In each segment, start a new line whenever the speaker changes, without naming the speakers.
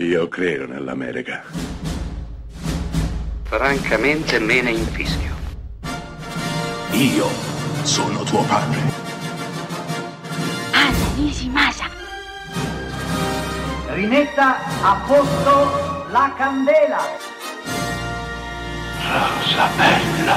Io credo nell'America.
Francamente me ne infischio.
Io sono tuo padre.
Anna Nishimasa.
Rimetta a posto la candela.
Rosa bella.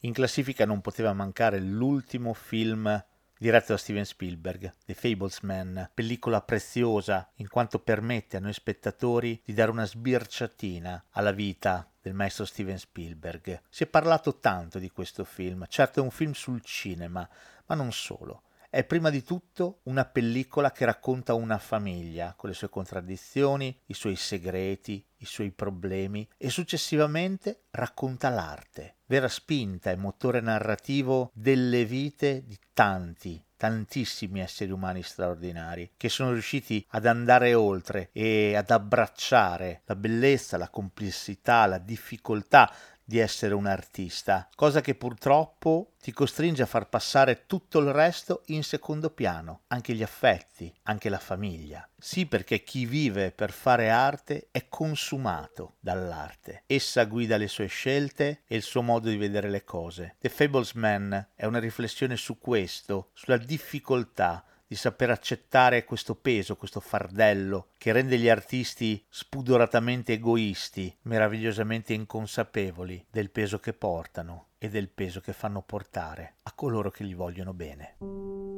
In classifica non poteva mancare l'ultimo film diretto da Steven Spielberg, The Fablesman, pellicola preziosa in quanto permette a noi spettatori di dare una sbirciatina alla vita del maestro Steven Spielberg. Si è parlato tanto di questo film, certo è un film sul cinema, ma non solo. È prima di tutto una pellicola che racconta una famiglia, con le sue contraddizioni, i suoi segreti, i suoi problemi e successivamente racconta l'arte, vera spinta e motore narrativo delle vite di tanti, tantissimi esseri umani straordinari che sono riusciti ad andare oltre e ad abbracciare la bellezza, la complessità, la difficoltà di essere un artista, cosa che purtroppo ti costringe a far passare tutto il resto in secondo piano, anche gli affetti, anche la famiglia. Sì, perché chi vive per fare arte è consumato dall'arte. Essa guida le sue scelte e il suo modo di vedere le cose. The Fablesman è una riflessione su questo, sulla difficoltà di saper accettare questo peso, questo fardello che rende gli artisti spudoratamente egoisti, meravigliosamente inconsapevoli del peso che portano e del peso che fanno portare a coloro che gli vogliono bene.